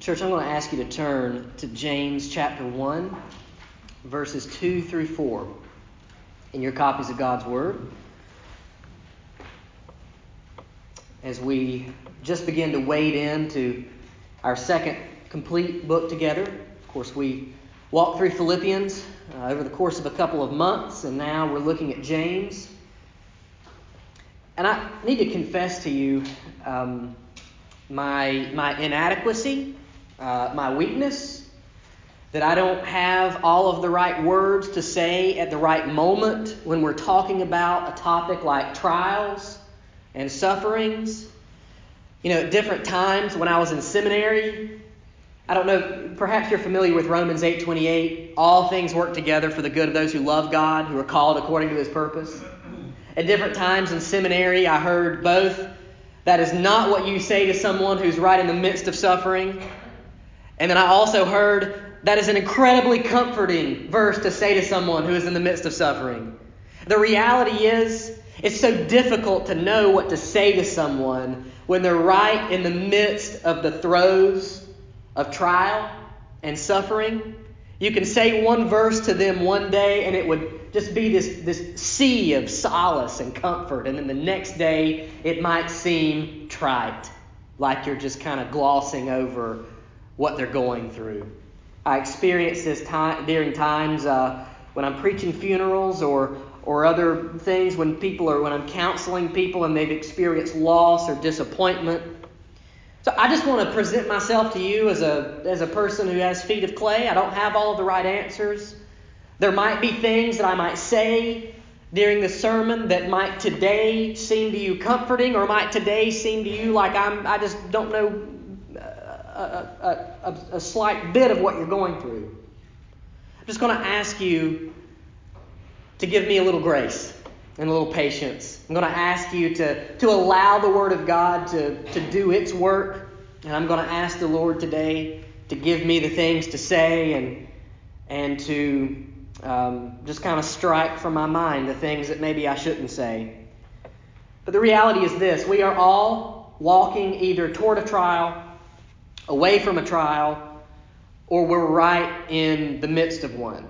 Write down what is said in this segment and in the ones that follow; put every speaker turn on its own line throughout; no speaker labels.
Church, I'm going to ask you to turn to James chapter 1, verses 2 through 4 in your copies of God's Word. As we just begin to wade into our second complete book together, of course, we walked through Philippians uh, over the course of a couple of months, and now we're looking at James. And I need to confess to you um, my, my inadequacy uh, my weakness, that I don't have all of the right words to say at the right moment when we're talking about a topic like trials and sufferings. You know, at different times when I was in seminary, I don't know, perhaps you're familiar with Romans 8:28, all things work together for the good of those who love God, who are called according to his purpose. At different times in seminary, I heard both that is not what you say to someone who's right in the midst of suffering, and then I also heard that is an incredibly comforting verse to say to someone who is in the midst of suffering. The reality is, it's so difficult to know what to say to someone when they're right in the midst of the throes of trial and suffering. You can say one verse to them one day, and it would just be this, this sea of solace and comfort. And then the next day, it might seem trite, like you're just kind of glossing over what they're going through. I experience this time during times uh, when I'm preaching funerals or or other things when people are when I'm counseling people and they've experienced loss or disappointment. So I just want to present myself to you as a as a person who has feet of clay. I don't have all the right answers. There might be things that I might say during the sermon that might today seem to you comforting or might today seem to you like I'm I just don't know a, a, a, slight bit of what you're going through. I'm just going to ask you to give me a little grace and a little patience. I'm going to ask you to, to allow the Word of God to, to do its work. And I'm going to ask the Lord today to give me the things to say and, and to um, just kind of strike from my mind the things that maybe I shouldn't say. But the reality is this we are all walking either toward a trial away from a trial, or we're right in the midst of one.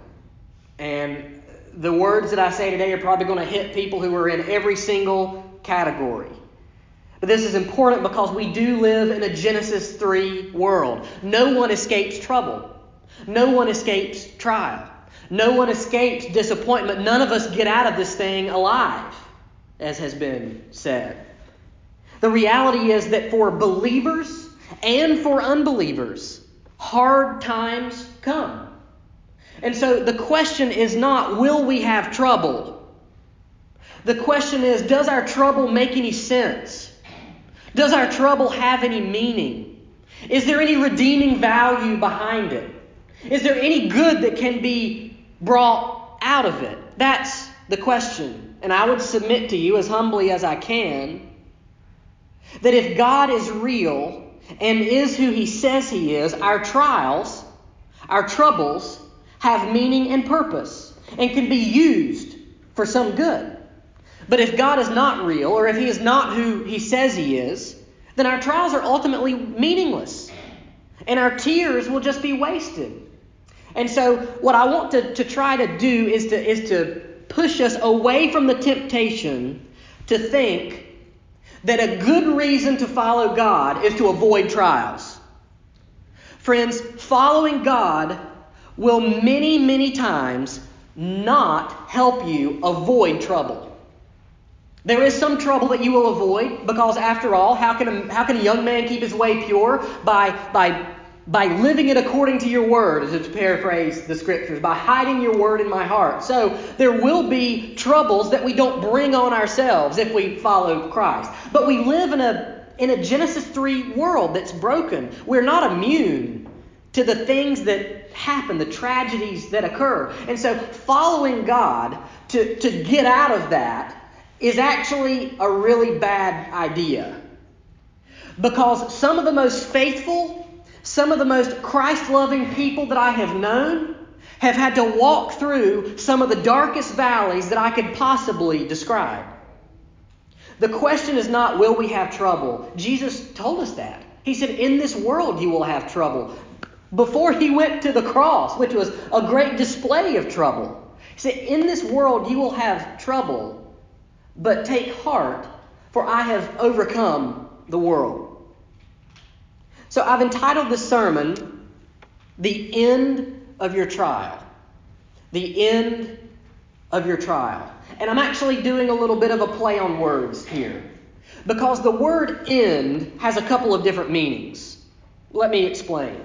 And the words that I say today are probably going to hit people who are in every single category. But this is important because we do live in a Genesis 3 world. No one escapes trouble. No one escapes trial. No one escapes disappointment. None of us get out of this thing alive, as has been said. The reality is that for believers, and for unbelievers, hard times come. And so the question is not, will we have trouble? The question is, does our trouble make any sense? Does our trouble have any meaning? Is there any redeeming value behind it? Is there any good that can be brought out of it? That's the question. And I would submit to you, as humbly as I can, that if God is real, and is who he says he is, our trials, our troubles, have meaning and purpose and can be used for some good. But if God is not real, or if he is not who he says he is, then our trials are ultimately meaningless. And our tears will just be wasted. And so, what I want to, to try to do is to, is to push us away from the temptation to think that a good reason to follow God is to avoid trials. Friends, following God will many, many times not help you avoid trouble. There is some trouble that you will avoid because, after all, how can a, how can a young man keep his way pure? By, by by living it according to your word, as to paraphrase the scriptures, by hiding your word in my heart. So there will be troubles that we don't bring on ourselves if we follow Christ. But we live in a in a Genesis 3 world that's broken. We're not immune to the things that happen, the tragedies that occur. And so following God to, to get out of that is actually a really bad idea. Because some of the most faithful some of the most Christ loving people that I have known have had to walk through some of the darkest valleys that I could possibly describe. The question is not, will we have trouble? Jesus told us that. He said, In this world you will have trouble. Before he went to the cross, which was a great display of trouble, he said, In this world you will have trouble, but take heart, for I have overcome the world. So I've entitled this sermon, The End of Your Trial. The End of Your Trial. And I'm actually doing a little bit of a play on words here. Because the word end has a couple of different meanings. Let me explain.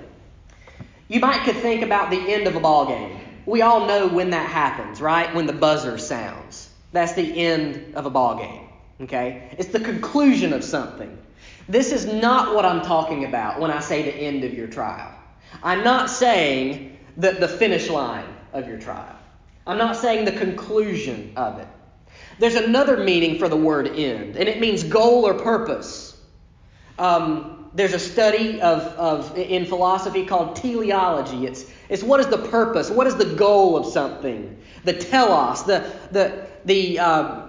You might could think about the end of a ball game. We all know when that happens, right? When the buzzer sounds. That's the end of a ball game. Okay? It's the conclusion of something. This is not what I'm talking about when I say the end of your trial. I'm not saying that the finish line of your trial. I'm not saying the conclusion of it. There's another meaning for the word end, and it means goal or purpose. Um, there's a study of, of in philosophy called teleology. It's, it's what is the purpose, what is the goal of something, the telos, the, the, the, uh,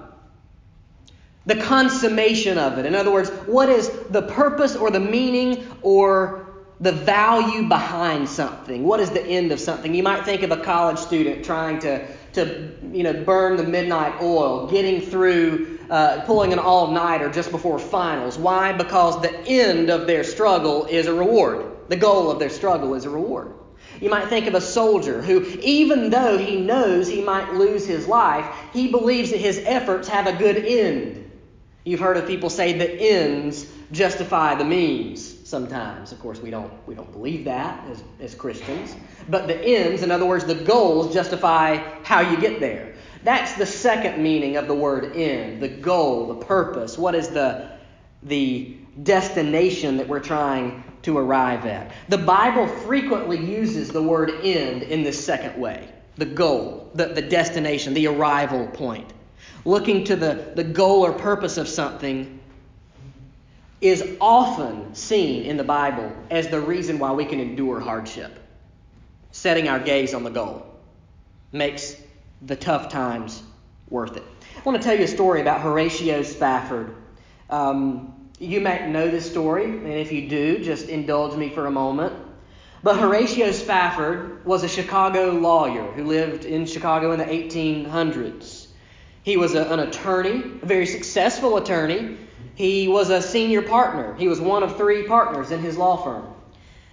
the consummation of it. In other words, what is the purpose or the meaning or the value behind something. What is the end of something? You might think of a college student trying to, to you know, burn the midnight oil, getting through, uh, pulling an all nighter just before finals. Why? Because the end of their struggle is a reward. The goal of their struggle is a reward. You might think of a soldier who, even though he knows he might lose his life, he believes that his efforts have a good end. You've heard of people say that ends justify the means sometimes. Of course, we don't, we don't believe that as, as Christians. But the ends, in other words, the goals, justify how you get there. That's the second meaning of the word end the goal, the purpose. What is the, the destination that we're trying to arrive at? The Bible frequently uses the word end in this second way the goal, the, the destination, the arrival point. Looking to the, the goal or purpose of something is often seen in the Bible as the reason why we can endure hardship. Setting our gaze on the goal makes the tough times worth it. I want to tell you a story about Horatio Spafford. Um, you might know this story, and if you do, just indulge me for a moment. But Horatio Spafford was a Chicago lawyer who lived in Chicago in the 1800s. He was a, an attorney, a very successful attorney. He was a senior partner. He was one of three partners in his law firm.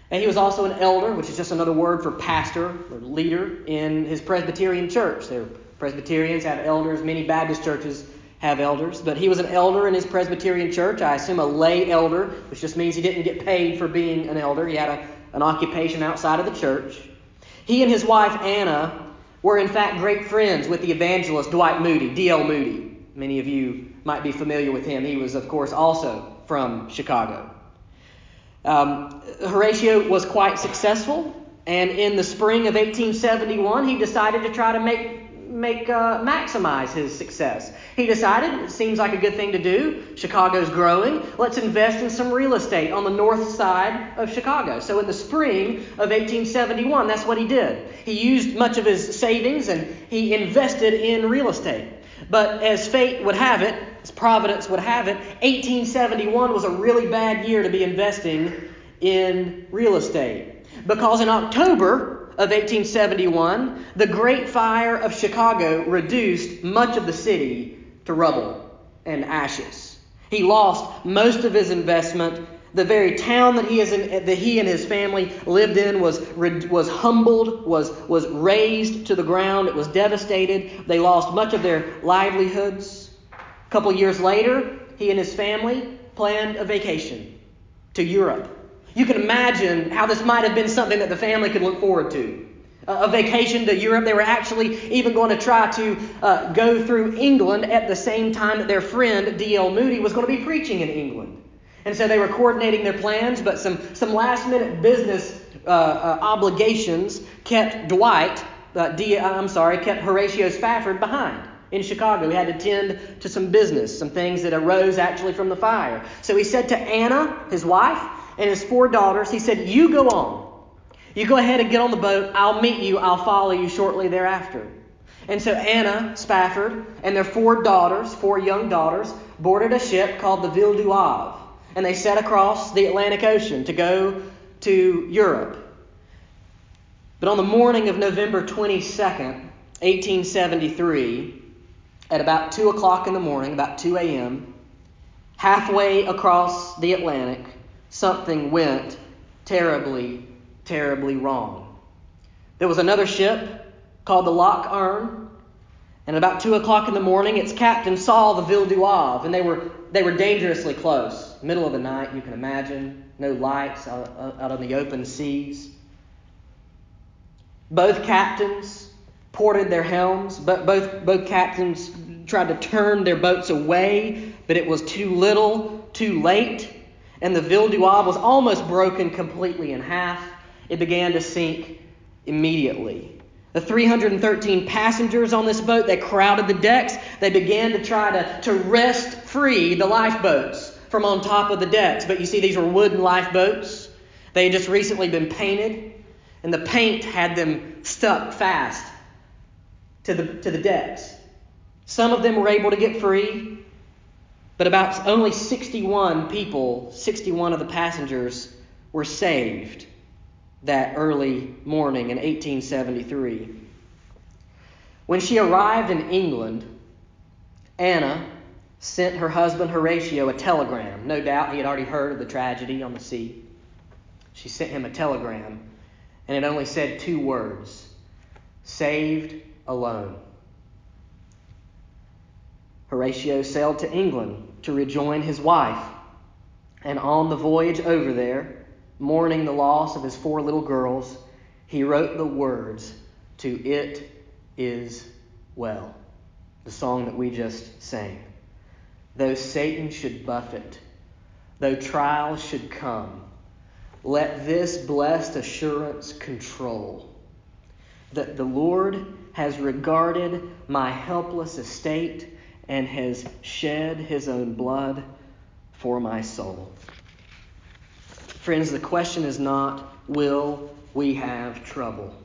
And he was also an elder, which is just another word for pastor or leader in his Presbyterian church. There, Presbyterians have elders, many Baptist churches have elders, but he was an elder in his Presbyterian church. I assume a lay elder, which just means he didn't get paid for being an elder. He had a, an occupation outside of the church. He and his wife Anna were, in fact, great friends with the evangelist Dwight Moody, D.L. Moody. Many of you might be familiar with him. He was, of course, also from Chicago. Um, Horatio was quite successful, and in the spring of 1871, he decided to try to make make uh, maximize his success. He decided it seems like a good thing to do. Chicago's growing. Let's invest in some real estate on the north side of Chicago. So in the spring of 1871, that's what he did. He used much of his savings and he invested in real estate. But as fate would have it, as providence would have it, 1871 was a really bad year to be investing in real estate. Because in October of 1871, the Great Fire of Chicago reduced much of the city to rubble and ashes. He lost most of his investment the very town that he, in, that he and his family lived in was, was humbled, was, was razed to the ground. It was devastated. They lost much of their livelihoods. A couple years later, he and his family planned a vacation to Europe. You can imagine how this might have been something that the family could look forward to. A vacation to Europe. They were actually even going to try to uh, go through England at the same time that their friend D.L. Moody was going to be preaching in England. And so they were coordinating their plans, but some, some last minute business uh, uh, obligations kept Dwight, uh, D, uh, I'm sorry, kept Horatio Spafford behind in Chicago. He had to tend to some business, some things that arose actually from the fire. So he said to Anna, his wife, and his four daughters, he said, You go on. You go ahead and get on the boat. I'll meet you. I'll follow you shortly thereafter. And so Anna Spafford and their four daughters, four young daughters, boarded a ship called the Ville du Havre. and they set across the Atlantic Ocean to go to Europe. But on the morning of November 22nd, 1873, at about 2 o'clock in the morning, about 2 a.m., halfway across the Atlantic, something went terribly, terribly wrong. There was another ship called the Loch Earn, and about 2 o'clock in the morning, its captain saw the Ville du Havre, and they were, they were dangerously close. Middle of the night, you can imagine, no lights out, out on the open seas. Both captains ported their helms, but both, both captains tried to turn their boats away, but it was too little, too late, and the Ville du Havre was almost broken completely in half. It began to sink immediately. The 313 passengers on this boat, they crowded the decks. They began to try to, to wrest free the lifeboats from on top of the decks. But you see, these were wooden lifeboats. They had just recently been painted, and the paint had them stuck fast to the, to the decks. Some of them were able to get free, but about only 61 people, 61 of the passengers, were saved that early morning in 1873. When she arrived in England, Anna sent her husband Horatio a telegram. No doubt he had already heard of the tragedy on the sea. She sent him a telegram, and it only said two words saved alone. Horatio sailed to England to rejoin his wife, and on the voyage over there, mourning the loss of his four little girls, he wrote the words to It Is Well, the song that we just sang. Though Satan should buffet, though trials should come, let this blessed assurance control that the Lord has regarded my helpless estate and has shed his own blood for my soul. Friends, the question is not, will we have trouble?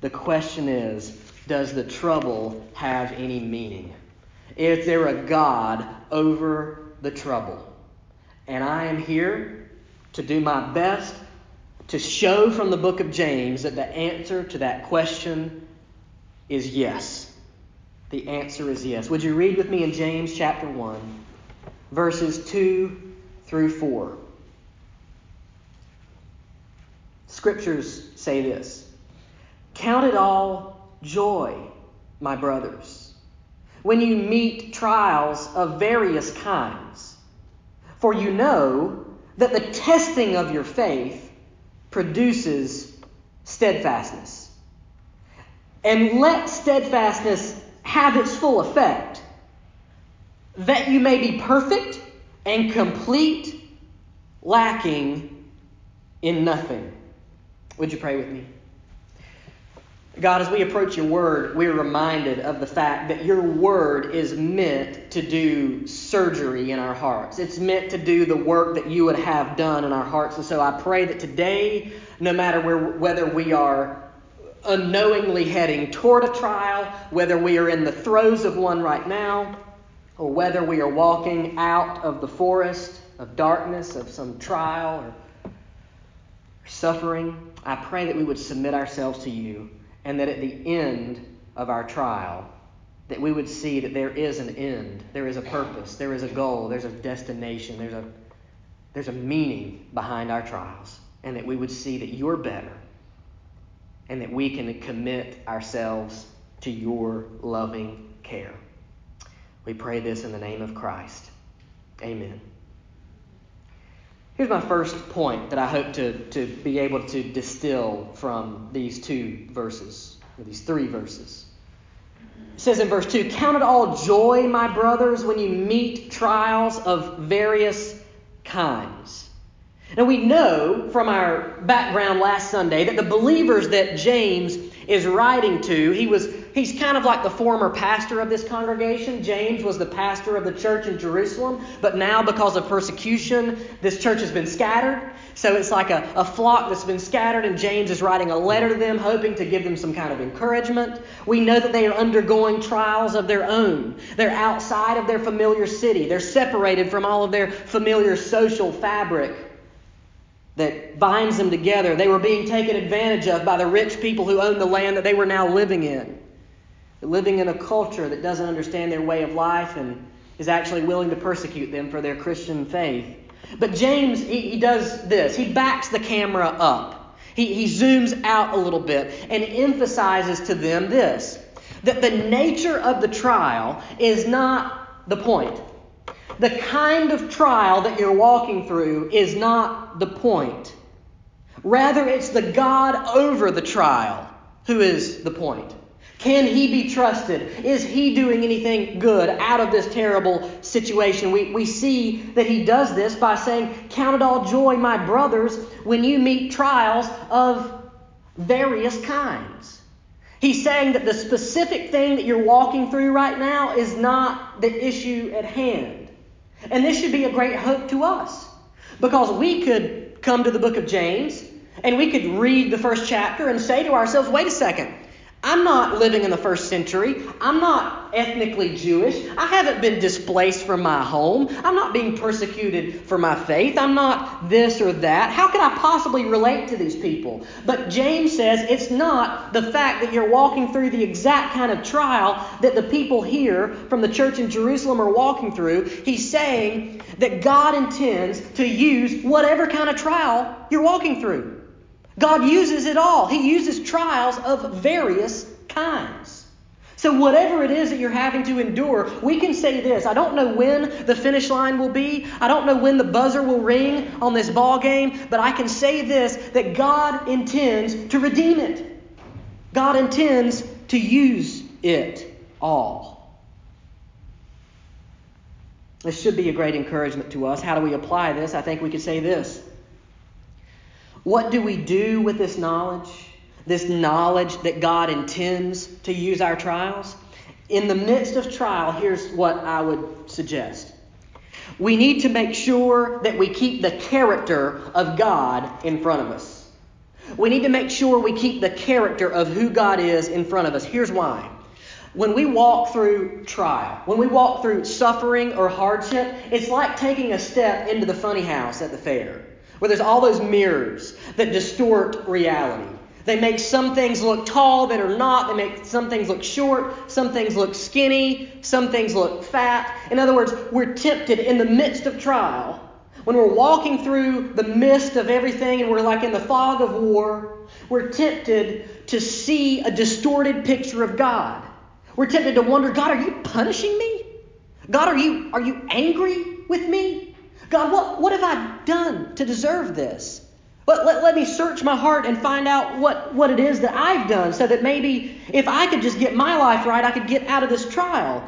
The question is, does the trouble have any meaning? Is there a God over the trouble? And I am here to do my best to show from the book of James that the answer to that question is yes. The answer is yes. Would you read with me in James chapter 1, verses 2 through 4? Scriptures say this Count it all joy, my brothers, when you meet trials of various kinds, for you know that the testing of your faith produces steadfastness. And let steadfastness have its full effect, that you may be perfect and complete, lacking in nothing. Would you pray with me? God, as we approach your word, we're reminded of the fact that your word is meant to do surgery in our hearts. It's meant to do the work that you would have done in our hearts. And so I pray that today, no matter where, whether we are unknowingly heading toward a trial, whether we are in the throes of one right now, or whether we are walking out of the forest of darkness of some trial or suffering, I pray that we would submit ourselves to you and that at the end of our trial, that we would see that there is an end, there is a purpose, there is a goal, there's a destination, there's a, there's a meaning behind our trials, and that we would see that you're better and that we can commit ourselves to your loving care. We pray this in the name of Christ. Amen. Here's my first point that I hope to, to be able to distill from these two verses, or these three verses. It says in verse 2 Count it all joy, my brothers, when you meet trials of various kinds. Now, we know from our background last Sunday that the believers that James is writing to, he was he's kind of like the former pastor of this congregation. James was the pastor of the church in Jerusalem, but now because of persecution, this church has been scattered. So it's like a, a flock that's been scattered, and James is writing a letter to them, hoping to give them some kind of encouragement. We know that they are undergoing trials of their own. They're outside of their familiar city, they're separated from all of their familiar social fabric that binds them together. They were being taken advantage of by the rich people who owned the land that they were now living in. Living in a culture that doesn't understand their way of life and is actually willing to persecute them for their Christian faith. But James, he, he does this. He backs the camera up. He, he zooms out a little bit and emphasizes to them this that the nature of the trial is not the point. The kind of trial that you're walking through is not the point. Rather, it's the God over the trial who is the point. Can he be trusted? Is he doing anything good out of this terrible situation? We, we see that he does this by saying, Count it all joy, my brothers, when you meet trials of various kinds. He's saying that the specific thing that you're walking through right now is not the issue at hand. And this should be a great hope to us because we could come to the book of James and we could read the first chapter and say to ourselves, wait a second. I'm not living in the first century. I'm not ethnically Jewish. I haven't been displaced from my home. I'm not being persecuted for my faith. I'm not this or that. How can I possibly relate to these people? But James says it's not the fact that you're walking through the exact kind of trial that the people here from the church in Jerusalem are walking through. He's saying that God intends to use whatever kind of trial you're walking through. God uses it all. He uses trials of various kinds. So, whatever it is that you're having to endure, we can say this. I don't know when the finish line will be. I don't know when the buzzer will ring on this ball game, but I can say this that God intends to redeem it. God intends to use it all. This should be a great encouragement to us. How do we apply this? I think we could say this what do we do with this knowledge? This knowledge that God intends to use our trials? In the midst of trial, here's what I would suggest. We need to make sure that we keep the character of God in front of us. We need to make sure we keep the character of who God is in front of us. Here's why. When we walk through trial, when we walk through suffering or hardship, it's like taking a step into the funny house at the fair where there's all those mirrors that distort reality. They make some things look tall that are not. They make some things look short. Some things look skinny. Some things look fat. In other words, we're tempted in the midst of trial, when we're walking through the mist of everything and we're like in the fog of war, we're tempted to see a distorted picture of God. We're tempted to wonder, God, are you punishing me? God, are you, are you angry with me? God, what, what have I done to deserve this? But let, let me search my heart and find out what, what it is that I've done so that maybe if I could just get my life right, I could get out of this trial.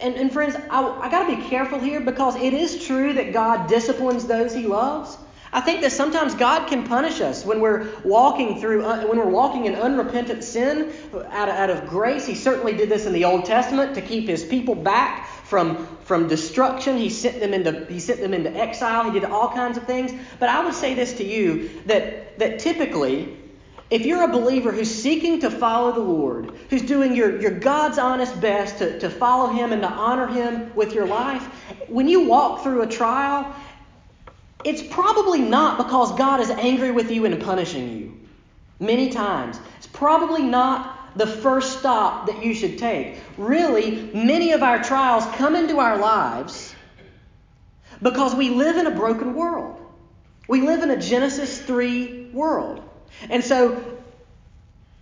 And, and friends, I, I got to be careful here because it is true that God disciplines those he loves. I think that sometimes God can punish us when we're walking through, uh, when we're walking in unrepentant sin out of, out of grace. He certainly did this in the Old Testament to keep his people back from, from destruction. He sent them into he sent them into exile. He did all kinds of things. But I would say this to you that that typically if you're a believer who's seeking to follow the Lord, who's doing your, your God's honest best to, to follow Him and to honor Him with your life, when you walk through a trial, it's probably not because God is angry with you and punishing you. Many times. It's probably not the first stop that you should take. Really, many of our trials come into our lives because we live in a broken world. We live in a Genesis 3 world. And so,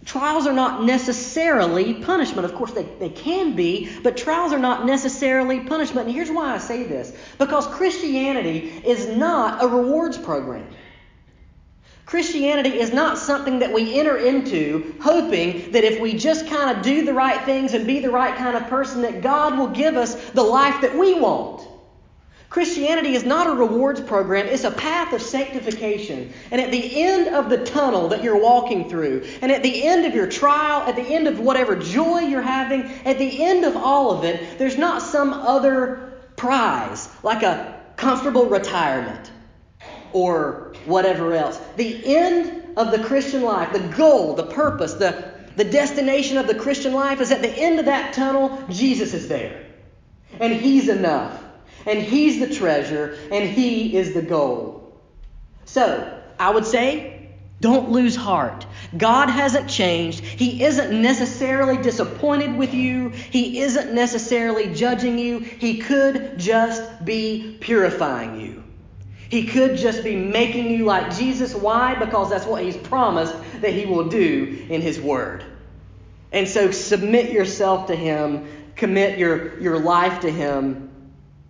trials are not necessarily punishment. Of course, they, they can be, but trials are not necessarily punishment. And here's why I say this because Christianity is not a rewards program. Christianity is not something that we enter into hoping that if we just kind of do the right things and be the right kind of person, that God will give us the life that we want. Christianity is not a rewards program, it's a path of sanctification. And at the end of the tunnel that you're walking through, and at the end of your trial, at the end of whatever joy you're having, at the end of all of it, there's not some other prize, like a comfortable retirement or whatever else. The end of the Christian life, the goal, the purpose, the, the destination of the Christian life is at the end of that tunnel, Jesus is there. And He's enough. And He's the treasure. And He is the goal. So, I would say, don't lose heart. God hasn't changed. He isn't necessarily disappointed with you. He isn't necessarily judging you. He could just be purifying you. He could just be making you like Jesus. Why? Because that's what He's promised that He will do in His Word. And so submit yourself to Him, commit your, your life to Him,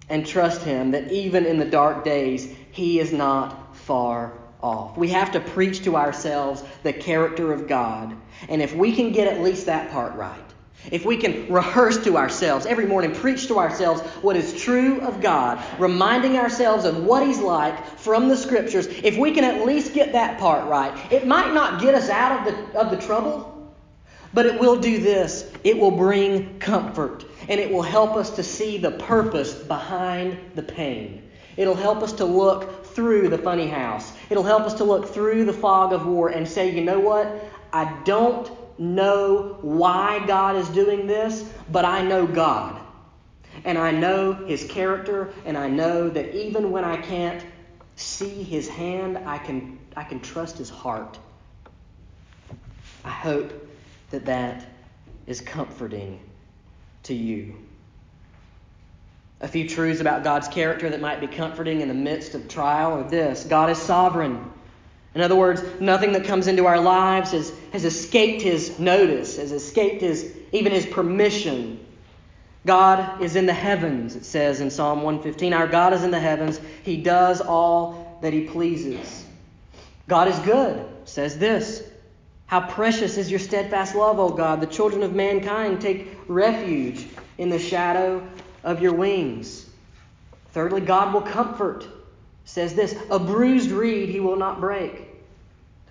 and trust Him that even in the dark days, He is not far off. We have to preach to ourselves the character of God. And if we can get at least that part right, if we can rehearse to ourselves every morning, preach to ourselves what is true of God, reminding ourselves of what He's like from the Scriptures, if we can at least get that part right, it might not get us out of the, of the trouble, but it will do this it will bring comfort, and it will help us to see the purpose behind the pain. It'll help us to look through the funny house. It'll help us to look through the fog of war and say, you know what? I don't know why God is doing this, but I know God. And I know His character, and I know that even when I can't see His hand, I can, I can trust His heart. I hope that that is comforting to you. A few truths about God's character that might be comforting in the midst of trial are this God is sovereign. In other words, nothing that comes into our lives has, has escaped his notice, has escaped his even his permission. God is in the heavens, it says in Psalm 115. Our God is in the heavens. He does all that he pleases. God is good, says this. How precious is your steadfast love, O God. The children of mankind take refuge in the shadow of your wings. Thirdly, God will comfort. Says this A bruised reed he will not break.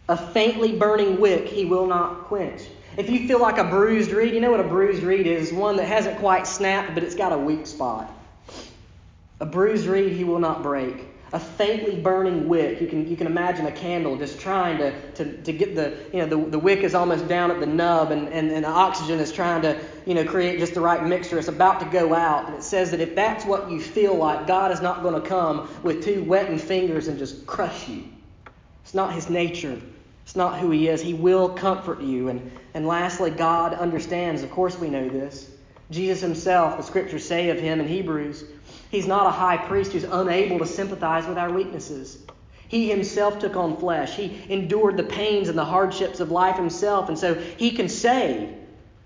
A faintly burning wick he will not quench. If you feel like a bruised reed, you know what a bruised reed is? One that hasn't quite snapped, but it's got a weak spot. A bruised reed he will not break. A faintly burning wick. You can, you can imagine a candle just trying to, to, to get the, you know, the, the wick is almost down at the nub and, and, and the oxygen is trying to, you know, create just the right mixture. It's about to go out. And it says that if that's what you feel like, God is not going to come with two wetting fingers and just crush you. It's not his nature. It's not who he is. He will comfort you. And, and lastly, God understands. Of course, we know this. Jesus himself, the scriptures say of him in Hebrews, he's not a high priest who's unable to sympathize with our weaknesses. He himself took on flesh. He endured the pains and the hardships of life himself. And so he can say,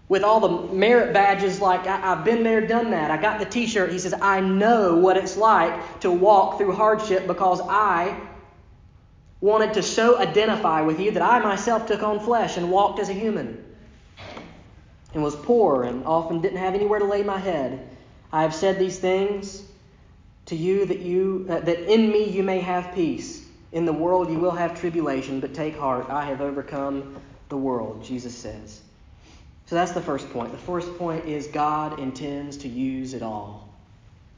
with all the merit badges, like, I, have been there, done that. I got the t shirt. He says, I know what it's like to walk through hardship because I wanted to so identify with you that I myself took on flesh and walked as a human and was poor and often didn't have anywhere to lay my head. I have said these things to you that you uh, that in me you may have peace. In the world you will have tribulation, but take heart, I have overcome the world, Jesus says. So that's the first point. The first point is God intends to use it all.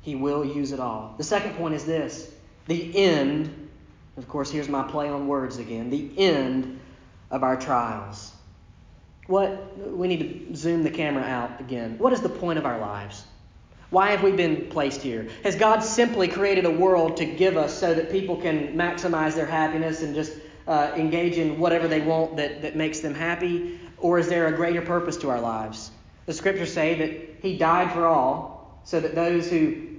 He will use it all. The second point is this the end of course, here's my play on words again the end of our trials. What, we need to zoom the camera out again. What is the point of our lives? Why have we been placed here? Has God simply created a world to give us so that people can maximize their happiness and just uh, engage in whatever they want that, that makes them happy? Or is there a greater purpose to our lives? The scriptures say that He died for all so that those who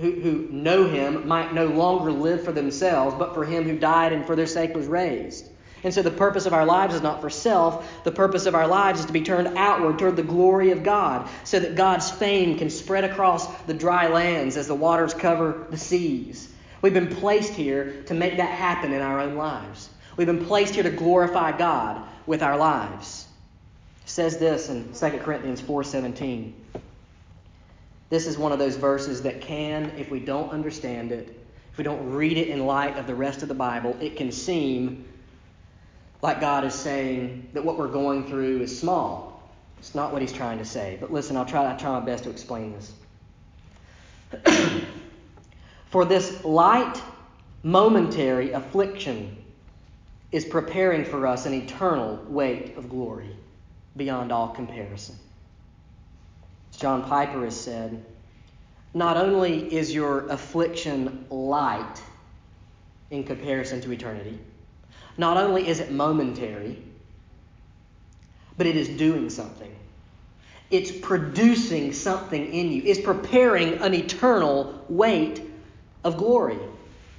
who, who know him might no longer live for themselves, but for him who died and for their sake was raised. And so the purpose of our lives is not for self. The purpose of our lives is to be turned outward toward the glory of God, so that God's fame can spread across the dry lands as the waters cover the seas. We've been placed here to make that happen in our own lives. We've been placed here to glorify God with our lives. It says this in 2 Corinthians 4:17. This is one of those verses that can, if we don't understand it, if we don't read it in light of the rest of the Bible, it can seem like God is saying that what we're going through is small. It's not what He's trying to say. But listen, I'll try, I'll try my best to explain this. For this light, momentary affliction is preparing for us an eternal weight of glory beyond all comparison. John Piper has said, not only is your affliction light in comparison to eternity, not only is it momentary, but it is doing something. It's producing something in you. It's preparing an eternal weight of glory.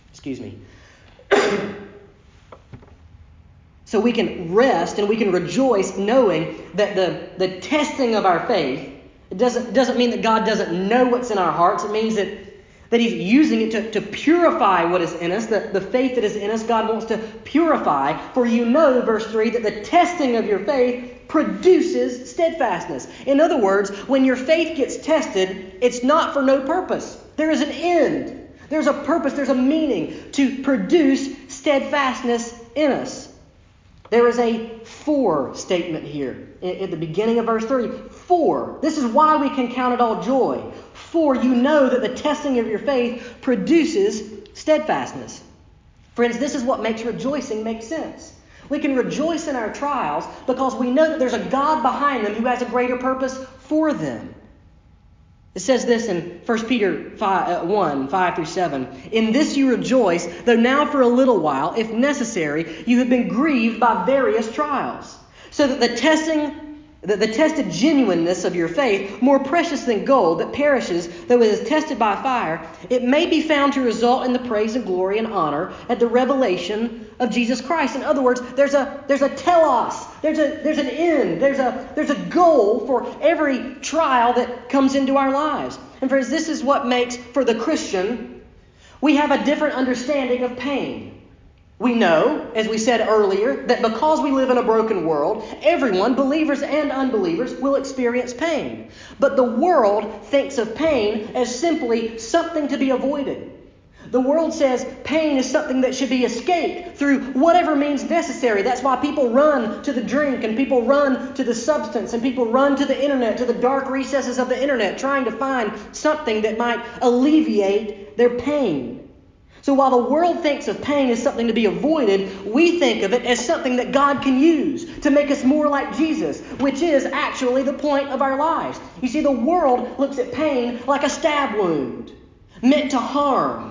Excuse me. so we can rest and we can rejoice knowing that the, the testing of our faith it doesn't, doesn't mean that God doesn't know what's in our hearts. It means that, that He's using it to, to purify what is in us, the, the faith that is in us. God wants to purify. For you know, verse 3, that the testing of your faith produces steadfastness. In other words, when your faith gets tested, it's not for no purpose. There is an end. There's a purpose, there's a meaning to produce steadfastness in us. There is a for statement here at the beginning of verse 3. For. This is why we can count it all joy. For you know that the testing of your faith produces steadfastness. Friends, this is what makes rejoicing make sense. We can rejoice in our trials because we know that there's a God behind them who has a greater purpose for them. It says this in 1 Peter 5, uh, 1 5 through 7. In this you rejoice, though now for a little while, if necessary, you have been grieved by various trials, so that the testing the, the tested genuineness of your faith, more precious than gold that perishes, though it is tested by fire, it may be found to result in the praise and glory and honor at the revelation of Jesus Christ. In other words, there's a there's a telos, there's a there's an end, there's a there's a goal for every trial that comes into our lives. And friends, this is what makes for the Christian, we have a different understanding of pain. We know, as we said earlier, that because we live in a broken world, everyone, believers and unbelievers, will experience pain. But the world thinks of pain as simply something to be avoided. The world says pain is something that should be escaped through whatever means necessary. That's why people run to the drink and people run to the substance and people run to the internet, to the dark recesses of the internet, trying to find something that might alleviate their pain. So while the world thinks of pain as something to be avoided, we think of it as something that God can use to make us more like Jesus, which is actually the point of our lives. You see, the world looks at pain like a stab wound, meant to harm,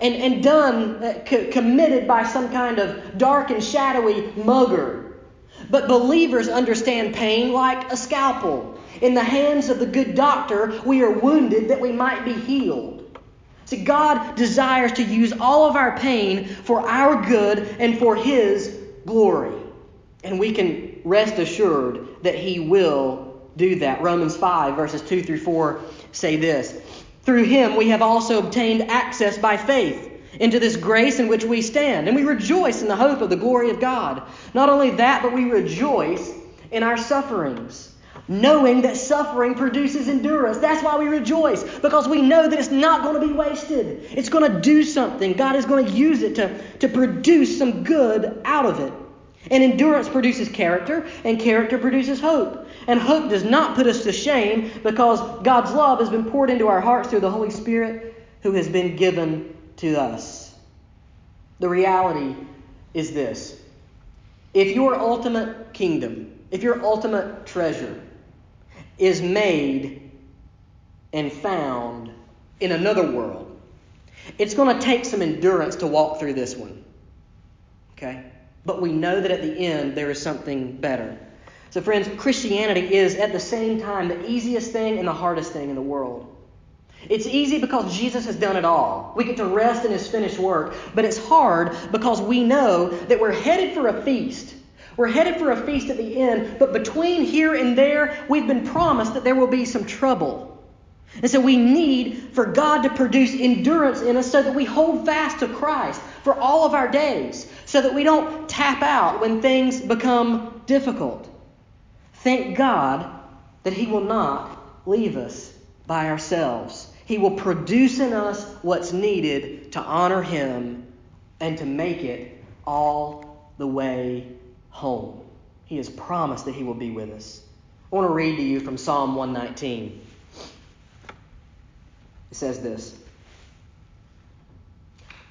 and, and done, uh, co- committed by some kind of dark and shadowy mugger. But believers understand pain like a scalpel. In the hands of the good doctor, we are wounded that we might be healed. See, God desires to use all of our pain for our good and for His glory. And we can rest assured that He will do that. Romans 5, verses 2 through 4 say this Through Him we have also obtained access by faith into this grace in which we stand, and we rejoice in the hope of the glory of God. Not only that, but we rejoice in our sufferings knowing that suffering produces endurance. That's why we rejoice, because we know that it's not going to be wasted. It's going to do something. God is going to use it to, to produce some good out of it. And endurance produces character, and character produces hope. And hope does not put us to shame because God's love has been poured into our hearts through the Holy Spirit who has been given to us. The reality is this if your ultimate kingdom, if your ultimate treasure is made and found in another world. It's going to take some endurance to walk through this one. Okay? But we know that at the end there is something better. So, friends, Christianity is at the same time the easiest thing and the hardest thing in the world. It's easy because Jesus has done it all. We get to rest in his finished work. But it's hard because we know that we're headed for a feast we're headed for a feast at the end, but between here and there, we've been promised that there will be some trouble. And so we need for God to produce endurance in us so that we hold fast to Christ for all of our days, so that we don't tap out when things become difficult. Thank God that He will not leave us by ourselves. He will produce in us what's needed to honor Him and to make it all the way home. He has promised that He will be with us. I want to read to you from Psalm 119. It says this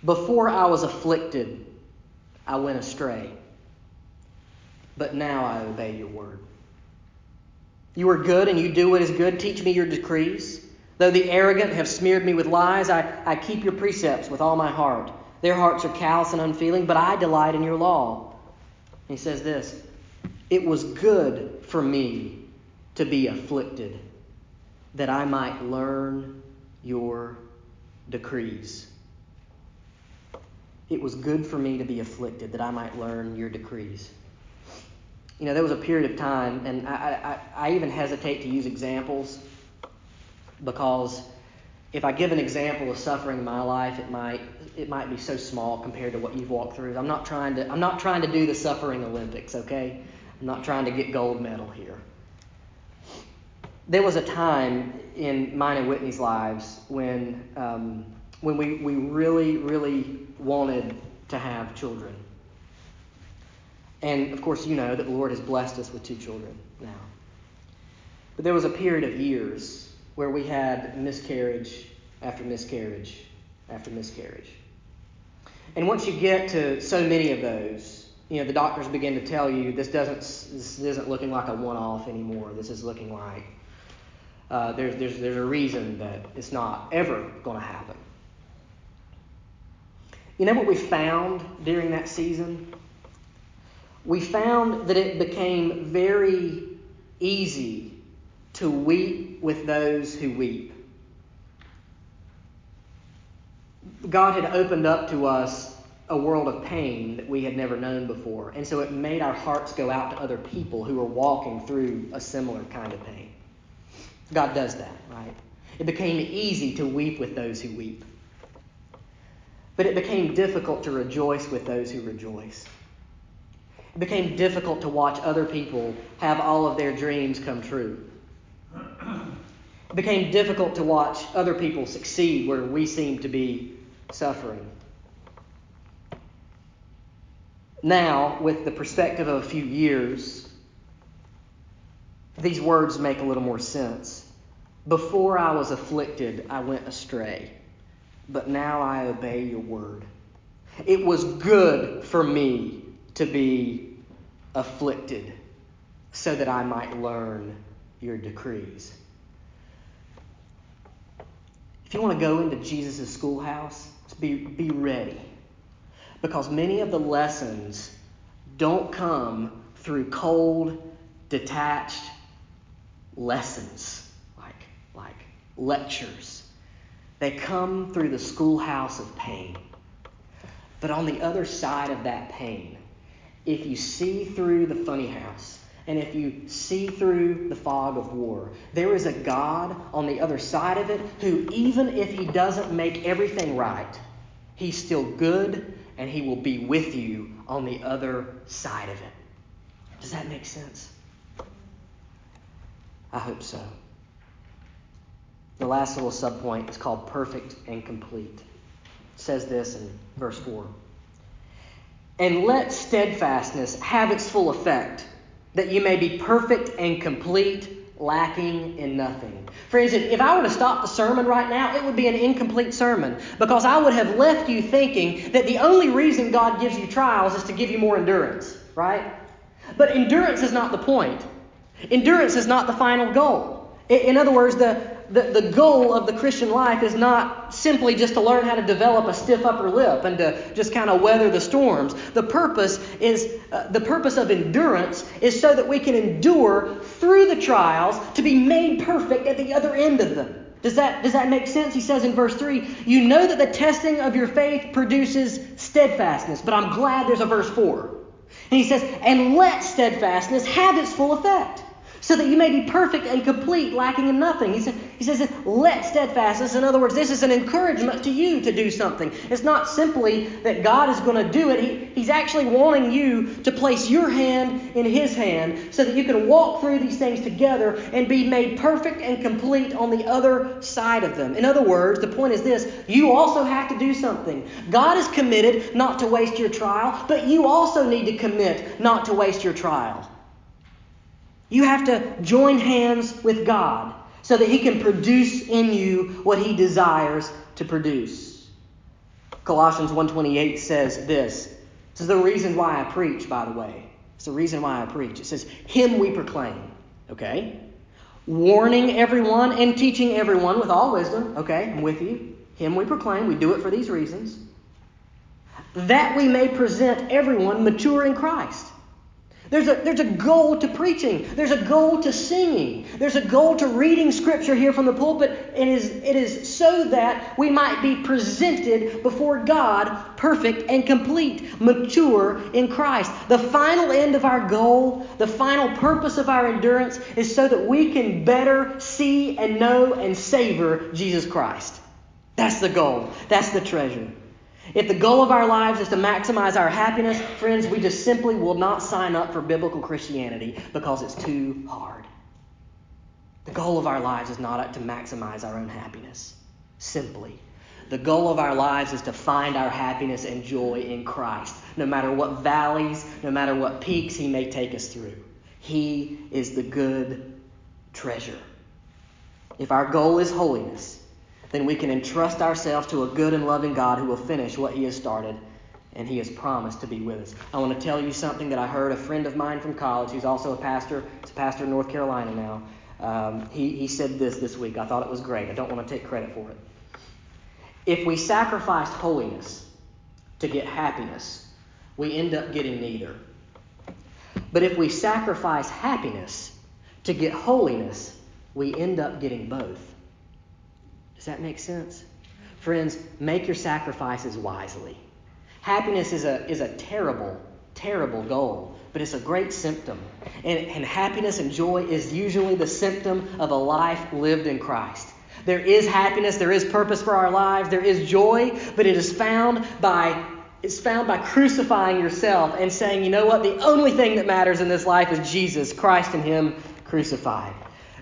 Before I was afflicted, I went astray, but now I obey your word. You are good and you do what is good. Teach me your decrees. Though the arrogant have smeared me with lies, I, I keep your precepts with all my heart. Their hearts are callous and unfeeling, but I delight in your law. He says this It was good for me to be afflicted, that I might learn your decrees. It was good for me to be afflicted, that I might learn your decrees. You know, there was a period of time, and I, I, I even hesitate to use examples because if I give an example of suffering in my life, it might it might be so small compared to what you've walked through. I'm not trying to I'm not trying to do the suffering Olympics, okay? I'm not trying to get gold medal here there was a time in mine and Whitney's lives when um, when we, we really, really wanted to have children. And of course, you know that the Lord has blessed us with two children now. But there was a period of years where we had miscarriage after miscarriage after miscarriage. And once you get to so many of those, you know, the doctors begin to tell you this doesn't this isn't looking like a one-off anymore. This is looking like uh, there's, there's, there's a reason that it's not ever going to happen. You know what we found during that season? We found that it became very easy to weep with those who weep. God had opened up to us a world of pain that we had never known before. And so it made our hearts go out to other people who were walking through a similar kind of pain. God does that, right? It became easy to weep with those who weep. But it became difficult to rejoice with those who rejoice. It became difficult to watch other people have all of their dreams come true. It became difficult to watch other people succeed where we seem to be suffering. Now, with the perspective of a few years, these words make a little more sense. Before I was afflicted, I went astray, but now I obey your word. It was good for me to be afflicted so that I might learn your decrees. If you want to go into Jesus' schoolhouse, be, be ready. Because many of the lessons don't come through cold, detached lessons, like, like lectures. They come through the schoolhouse of pain. But on the other side of that pain, if you see through the funny house, and if you see through the fog of war, there is a God on the other side of it who, even if he doesn't make everything right, he's still good and he will be with you on the other side of it. Does that make sense? I hope so. The last little subpoint is called perfect and complete. It says this in verse 4. And let steadfastness have its full effect, that you may be perfect and complete, lacking in nothing. Friends, if I were to stop the sermon right now, it would be an incomplete sermon because I would have left you thinking that the only reason God gives you trials is to give you more endurance, right? But endurance is not the point. Endurance is not the final goal. In other words, the, the, the goal of the Christian life is not simply just to learn how to develop a stiff upper lip and to just kind of weather the storms. The purpose is uh, the purpose of endurance is so that we can endure through the trials to be made perfect at the other end of them. Does that, does that make sense? He says in verse 3, You know that the testing of your faith produces steadfastness. But I'm glad there's a verse 4. And he says, And let steadfastness have its full effect so that you may be perfect and complete, lacking in nothing. He, said, he says, let steadfastness. In other words, this is an encouragement to you to do something. It's not simply that God is going to do it. He, he's actually wanting you to place your hand in His hand so that you can walk through these things together and be made perfect and complete on the other side of them. In other words, the point is this you also have to do something. God is committed not to waste your trial, but you also need to commit not to waste your trial. You have to join hands with God so that He can produce in you what He desires to produce. Colossians 1:28 says this. This is the reason why I preach, by the way. It's the reason why I preach. It says, Him we proclaim. Okay? Warning everyone and teaching everyone with all wisdom. Okay, I'm with you. Him we proclaim. We do it for these reasons. That we may present everyone mature in Christ. There's a, there's a goal to preaching. There's a goal to singing. There's a goal to reading Scripture here from the pulpit. It is, it is so that we might be presented before God perfect and complete, mature in Christ. The final end of our goal, the final purpose of our endurance is so that we can better see and know and savor Jesus Christ. That's the goal. That's the treasure. If the goal of our lives is to maximize our happiness, friends, we just simply will not sign up for biblical Christianity because it's too hard. The goal of our lives is not to maximize our own happiness, simply. The goal of our lives is to find our happiness and joy in Christ, no matter what valleys, no matter what peaks He may take us through. He is the good treasure. If our goal is holiness, then we can entrust ourselves to a good and loving God who will finish what He has started, and He has promised to be with us. I want to tell you something that I heard a friend of mine from college, who's also a pastor, he's a pastor in North Carolina now. Um, he, he said this this week. I thought it was great. I don't want to take credit for it. If we sacrificed holiness to get happiness, we end up getting neither. But if we sacrifice happiness to get holiness, we end up getting both that make sense? Friends, make your sacrifices wisely. Happiness is a, is a terrible, terrible goal, but it's a great symptom. And, and happiness and joy is usually the symptom of a life lived in Christ. There is happiness, there is purpose for our lives, there is joy, but it is found by it's found by crucifying yourself and saying, you know what, the only thing that matters in this life is Jesus, Christ and Him crucified.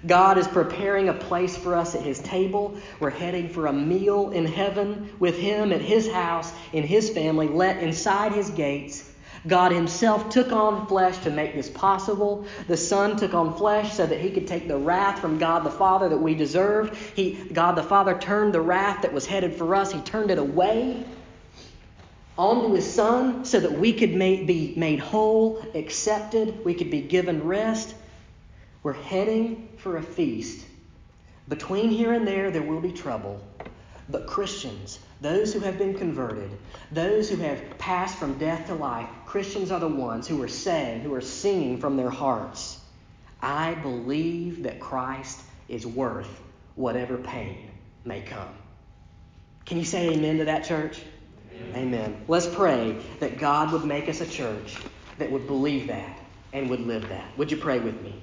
God is preparing a place for us at His table. We're heading for a meal in heaven with Him at His house, in His family, let inside His gates. God Himself took on flesh to make this possible. The Son took on flesh so that He could take the wrath from God the Father that we deserved. He, God the Father turned the wrath that was headed for us, He turned it away onto His Son so that we could be made whole, accepted, we could be given rest. We're heading for a feast. Between here and there, there will be trouble. But Christians, those who have been converted, those who have passed from death to life, Christians are the ones who are saying, who are singing from their hearts, I believe that Christ is worth whatever pain may come. Can you say amen to that, church? Amen. amen. Let's pray that God would make us a church that would believe that and would live that. Would you pray with me?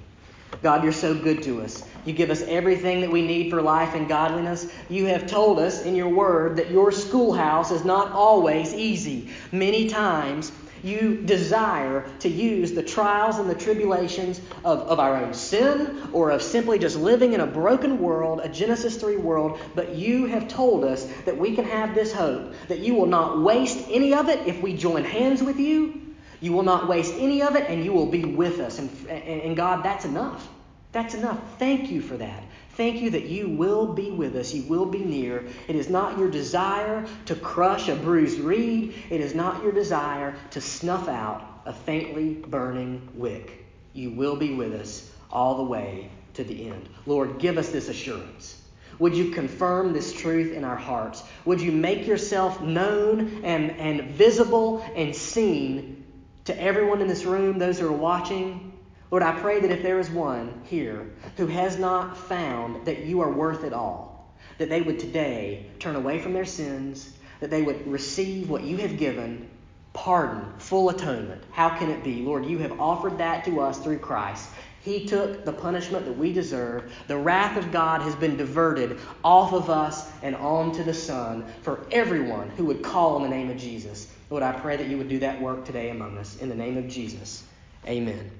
God, you're so good to us. You give us everything that we need for life and godliness. You have told us in your word that your schoolhouse is not always easy. Many times you desire to use the trials and the tribulations of, of our own sin or of simply just living in a broken world, a Genesis 3 world, but you have told us that we can have this hope, that you will not waste any of it if we join hands with you you will not waste any of it, and you will be with us. And, and, God, that's enough. That's enough. Thank you for that. Thank you that you will be with us. You will be near. It is not your desire to crush a bruised reed. It is not your desire to snuff out a faintly burning wick. You will be with us all the way to the end. Lord, give us this assurance. Would you confirm this truth in our hearts? Would you make yourself known and, and visible and seen to everyone in this room, those who are watching, Lord, I pray that if there is one here who has not found that you are worth it all, that they would today turn away from their sins, that they would receive what you have given pardon, full atonement. How can it be? Lord, you have offered that to us through Christ. He took the punishment that we deserve. The wrath of God has been diverted off of us and onto the Son for everyone who would call on the name of Jesus. Lord, I pray that you would do that work today among us. In the name of Jesus, amen.